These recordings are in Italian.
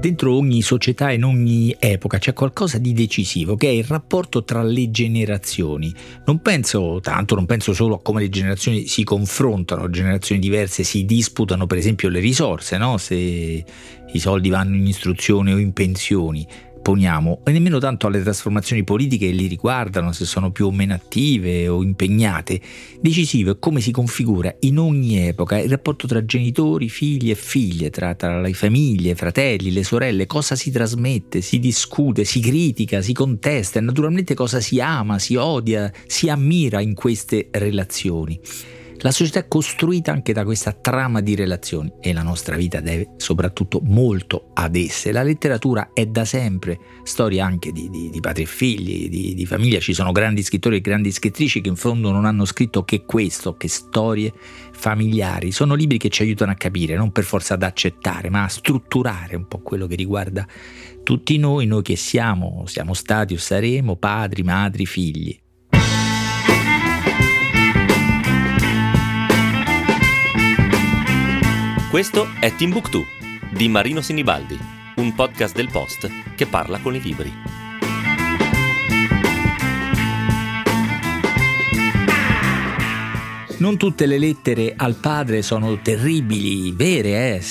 Dentro ogni società, in ogni epoca, c'è qualcosa di decisivo, che è il rapporto tra le generazioni. Non penso tanto, non penso solo a come le generazioni si confrontano, generazioni diverse si disputano per esempio le risorse, no? se i soldi vanno in istruzione o in pensioni poniamo, e nemmeno tanto alle trasformazioni politiche che li riguardano, se sono più o meno attive o impegnate. Decisivo è come si configura in ogni epoca il rapporto tra genitori, figli e figlie, tra, tra le famiglie, i fratelli, le sorelle, cosa si trasmette, si discute, si critica, si contesta e naturalmente cosa si ama, si odia, si ammira in queste relazioni. La società è costruita anche da questa trama di relazioni e la nostra vita deve soprattutto molto ad esse. La letteratura è da sempre storia anche di, di, di padri e figli, di, di, famiglia. Ci sono grandi scrittori e grandi scrittrici che in fondo non hanno scritto che questo, che storie familiari. Sono libri che ci aiutano a capire, non per forza ad accettare, ma a strutturare un po' quello che riguarda tutti noi, noi che siamo, siamo stati o saremo padri, madri, figli. Questo è Timbuktu di Marino Sinibaldi, un podcast del Post che parla con i libri. Non tutte le lettere al padre sono terribili, vere, eh,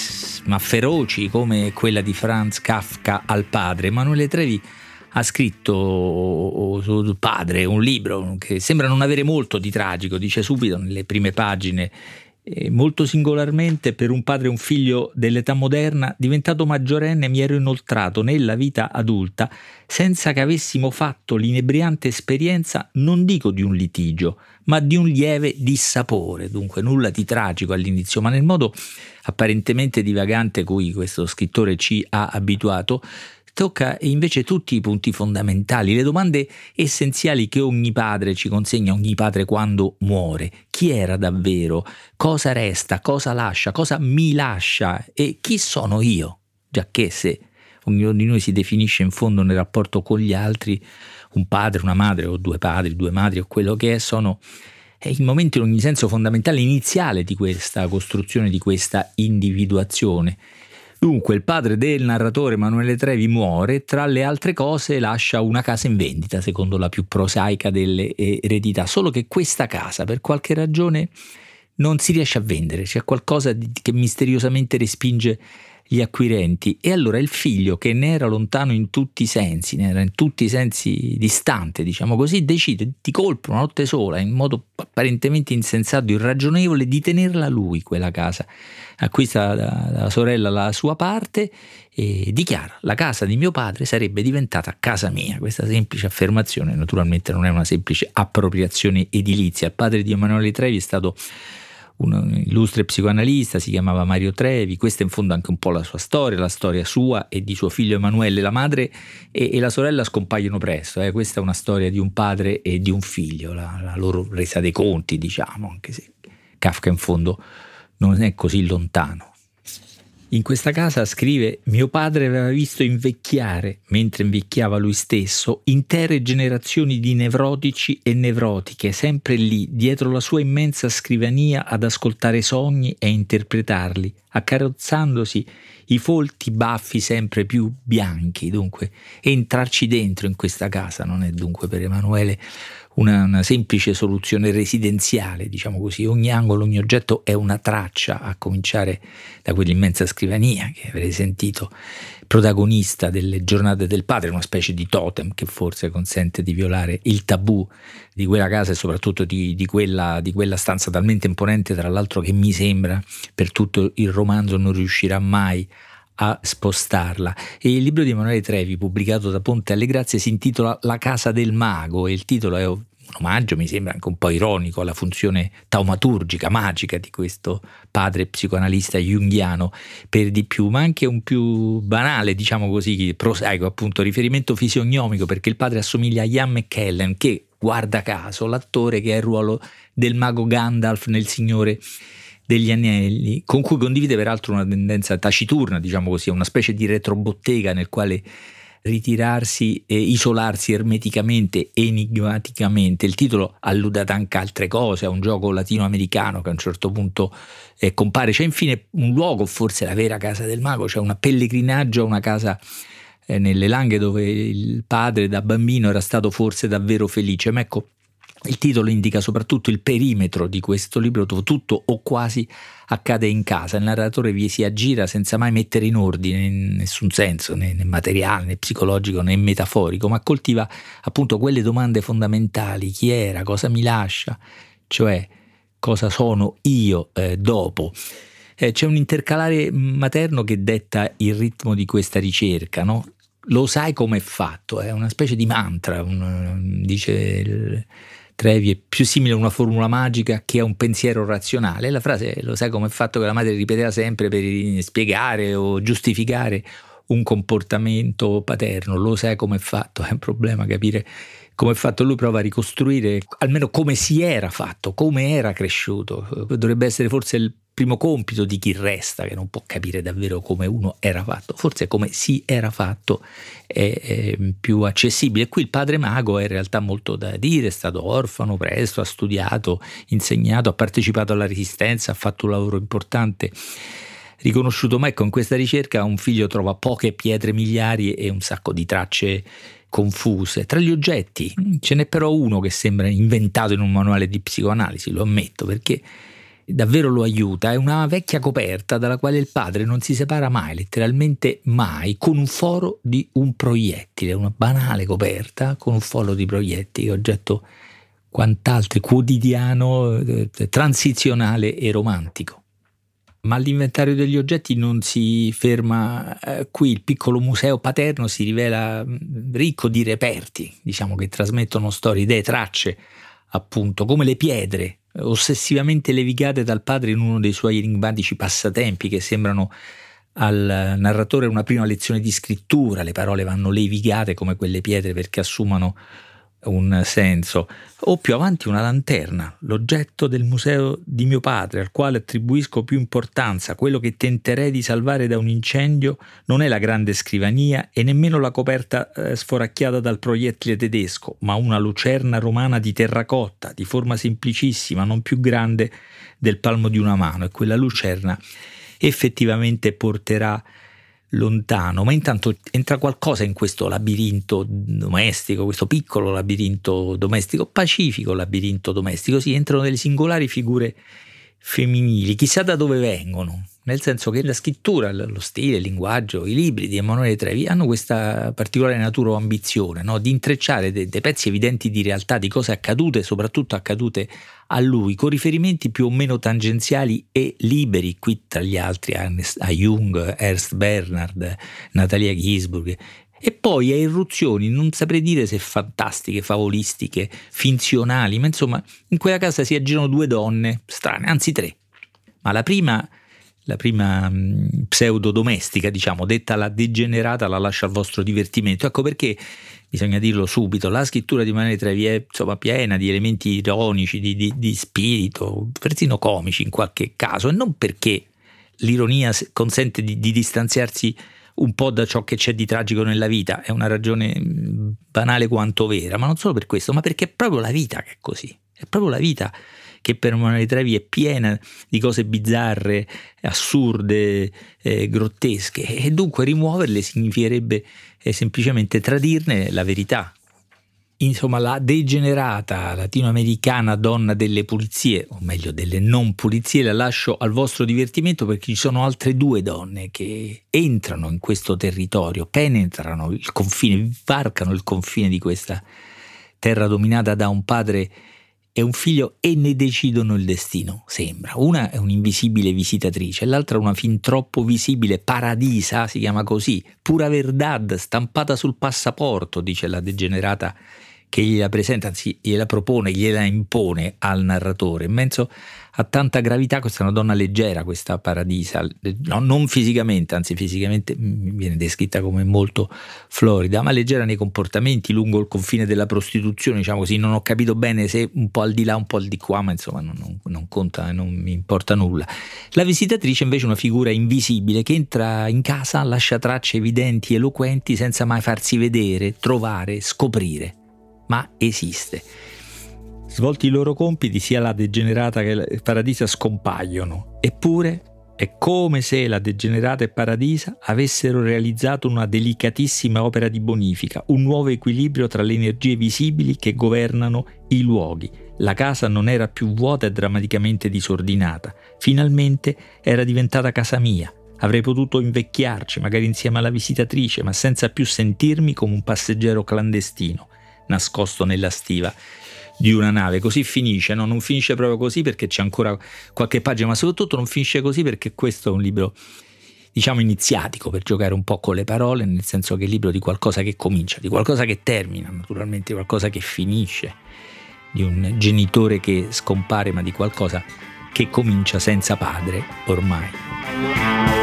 ma feroci come quella di Franz Kafka al padre. Emanuele Trevi ha scritto sul padre un libro che sembra non avere molto di tragico, dice subito nelle prime pagine molto singolarmente per un padre e un figlio dell'età moderna, diventato maggiorenne mi ero inoltrato nella vita adulta senza che avessimo fatto l'inebriante esperienza non dico di un litigio, ma di un lieve dissapore, dunque nulla di tragico all'inizio, ma nel modo apparentemente divagante cui questo scrittore ci ha abituato, tocca invece tutti i punti fondamentali, le domande essenziali che ogni padre ci consegna, ogni padre quando muore. Chi era davvero? Cosa resta? Cosa lascia? Cosa mi lascia? E chi sono io? Giacché se ognuno di noi si definisce in fondo nel rapporto con gli altri, un padre, una madre o due padri, due madri o quello che è, sono il momento in ogni senso fondamentale, iniziale di questa costruzione, di questa individuazione. Dunque, il padre del narratore Emanuele Trevi muore, tra le altre cose lascia una casa in vendita, secondo la più prosaica delle eredità, solo che questa casa, per qualche ragione, non si riesce a vendere, c'è qualcosa che misteriosamente respinge gli acquirenti e allora il figlio che ne era lontano in tutti i sensi, ne era in tutti i sensi distante, diciamo così, decide di colpo una notte sola, in modo apparentemente insensato, irragionevole, di tenerla lui quella casa. Acquista la sorella la sua parte e dichiara la casa di mio padre sarebbe diventata casa mia. Questa semplice affermazione naturalmente non è una semplice appropriazione edilizia. Il padre di Emanuele Trevi è stato un illustre psicoanalista, si chiamava Mario Trevi, questa in fondo anche un po' la sua storia, la storia sua e di suo figlio Emanuele, la madre e, e la sorella scompaiono presto, eh. questa è una storia di un padre e di un figlio, la, la loro resa dei conti diciamo, anche se Kafka in fondo non è così lontano. In questa casa scrive mio padre aveva visto invecchiare, mentre invecchiava lui stesso, intere generazioni di nevrotici e nevrotiche, sempre lì, dietro la sua immensa scrivania ad ascoltare sogni e interpretarli, accarezzandosi i folti baffi sempre più bianchi. Dunque, entrarci dentro in questa casa non è dunque per Emanuele una, una, semplice soluzione residenziale, diciamo così. Ogni angolo, ogni oggetto è una traccia, a cominciare da quell'immensa scrivania che avrei sentito, protagonista delle giornate del padre, una specie di totem che forse consente di violare il tabù di quella casa e soprattutto di, di, quella, di quella stanza talmente imponente, tra l'altro, che mi sembra per tutto il romanzo non riuscirà mai a spostarla. E il libro di Emanuele Trevi, pubblicato da Ponte alle Grazie, si intitola La casa del mago e il titolo è un omaggio, mi sembra anche un po' ironico, alla funzione taumaturgica, magica di questo padre psicoanalista junghiano per di più, ma anche un più banale, diciamo così, prosaico appunto, riferimento fisionomico, perché il padre assomiglia a Ian McKellen, che guarda caso l'attore che è il ruolo del mago Gandalf nel Signore degli Anelli, con cui condivide peraltro una tendenza taciturna, diciamo così, una specie di retrobottega nel quale ritirarsi e isolarsi ermeticamente, enigmaticamente. Il titolo allude anche a altre cose, a un gioco latinoamericano che a un certo punto eh, compare. C'è infine un luogo, forse la vera casa del mago, c'è un pellegrinaggio a una casa eh, nelle Langhe dove il padre da bambino era stato forse davvero felice. Ma ecco, il titolo indica soprattutto il perimetro di questo libro dove tutto o quasi accade in casa. Il narratore vi si aggira senza mai mettere in ordine in nessun senso, né, né materiale, né psicologico, né metaforico, ma coltiva appunto quelle domande fondamentali. Chi era? Cosa mi lascia? Cioè, cosa sono io eh, dopo? Eh, c'è un intercalare materno che detta il ritmo di questa ricerca, no? Lo sai come è fatto, è una specie di mantra, un, dice il, Trevi è più simile a una formula magica che a un pensiero razionale. La frase lo sai come è fatto che la madre ripeteva sempre per spiegare o giustificare un comportamento paterno, lo sai come è fatto, è un problema capire come è fatto, lui prova a ricostruire almeno come si era fatto, come era cresciuto, dovrebbe essere forse il primo compito di chi resta, che non può capire davvero come uno era fatto, forse come si era fatto è, è più accessibile. Qui il padre mago ha in realtà molto da dire, è stato orfano presto, ha studiato, insegnato, ha partecipato alla resistenza, ha fatto un lavoro importante riconosciuto, ma ecco in questa ricerca un figlio trova poche pietre miliari e un sacco di tracce confuse. Tra gli oggetti ce n'è però uno che sembra inventato in un manuale di psicoanalisi, lo ammetto, perché davvero lo aiuta, è una vecchia coperta dalla quale il padre non si separa mai, letteralmente mai, con un foro di un proiettile, una banale coperta con un foro di proiettili, oggetto quant'altro quotidiano, eh, transizionale e romantico. Ma l'inventario degli oggetti non si ferma eh, qui, il piccolo museo paterno si rivela mm, ricco di reperti, diciamo che trasmettono storie, idee, tracce, appunto, come le pietre ossessivamente levigate dal padre in uno dei suoi enigmatici passatempi che sembrano al narratore una prima lezione di scrittura, le parole vanno levigate come quelle pietre perché assumano un senso, o più avanti una lanterna, l'oggetto del museo di mio padre, al quale attribuisco più importanza, quello che tenterei di salvare da un incendio, non è la grande scrivania e nemmeno la coperta eh, sforacchiata dal proiettile tedesco, ma una lucerna romana di terracotta, di forma semplicissima, non più grande del palmo di una mano, e quella lucerna effettivamente porterà lontano, ma intanto entra qualcosa in questo labirinto domestico, questo piccolo labirinto domestico, pacifico labirinto domestico, sì, entrano delle singolari figure femminili, chissà da dove vengono, nel senso che la scrittura, lo stile, il linguaggio, i libri di Emanuele Trevi hanno questa particolare natura o ambizione no? di intrecciare dei, dei, pezzi evidenti di realtà, di cose accadute, soprattutto accadute a lui, con riferimenti più o meno tangenziali e liberi, qui tra gli altri a, a Jung, Ernst Bernard, Natalia Gisburg, e poi a irruzioni, non saprei dire se fantastiche, favolistiche, finzionali, ma insomma in quella casa si aggirano due donne strane, anzi tre. Ma la prima la prima mm, pseudo domestica, diciamo, detta la degenerata, la lascia al vostro divertimento. Ecco perché bisogna dirlo subito, la scrittura di Manuele Trevi è insomma, piena di elementi ironici, di, di, di spirito, persino comici in qualche caso, e non perché l'ironia consente di, di distanziarsi un po' da ciò che c'è di tragico nella vita, è una ragione mm, banale quanto vera, ma non solo per questo, ma perché è proprio la vita che è così, è proprio la vita che per Emanuele Trevi è piena di cose bizzarre, assurde, eh, grottesche e dunque rimuoverle significherebbe eh, semplicemente tradirne la verità. Insomma, la degenerata latinoamericana donna delle pulizie, o meglio delle non pulizie, la lascio al vostro divertimento perché ci sono altre due donne che entrano in questo territorio, penetrano il confine, varcano il confine di questa terra dominata da un padre e un figlio e ne decidono il destino, sembra. Una è un'invisibile visitatrice, l'altra una fin troppo visibile paradisa, si chiama così, pura verdad stampata sul passaporto, dice la degenerata che gliela presenta, anzi gliela propone, gliela impone al narratore. In mezzo ha tanta gravità, questa è una donna leggera, questa Paradisa, no, non fisicamente, anzi fisicamente viene descritta come molto florida, ma leggera nei comportamenti, lungo il confine della prostituzione, diciamo così, non ho capito bene se un po' al di là, un po' al di qua, ma insomma non, non, non conta, non mi importa nulla. La visitatrice invece è una figura invisibile che entra in casa, lascia tracce evidenti, eloquenti, senza mai farsi vedere, trovare, scoprire, ma esiste. Svolti i loro compiti, sia la degenerata che la Paradisa scompaiono. Eppure è come se la degenerata e Paradisa avessero realizzato una delicatissima opera di bonifica, un nuovo equilibrio tra le energie visibili che governano i luoghi. La casa non era più vuota e drammaticamente disordinata. Finalmente era diventata casa mia. Avrei potuto invecchiarci, magari insieme alla visitatrice, ma senza più sentirmi come un passeggero clandestino, nascosto nella stiva di una nave. Così finisce, no? non finisce proprio così perché c'è ancora qualche pagina, ma soprattutto non finisce così perché questo è un libro diciamo iniziatico per giocare un po' con le parole, nel senso che è il libro di qualcosa che comincia, di qualcosa che termina, naturalmente qualcosa che finisce, di un genitore che scompare, ma di qualcosa che comincia senza padre ormai.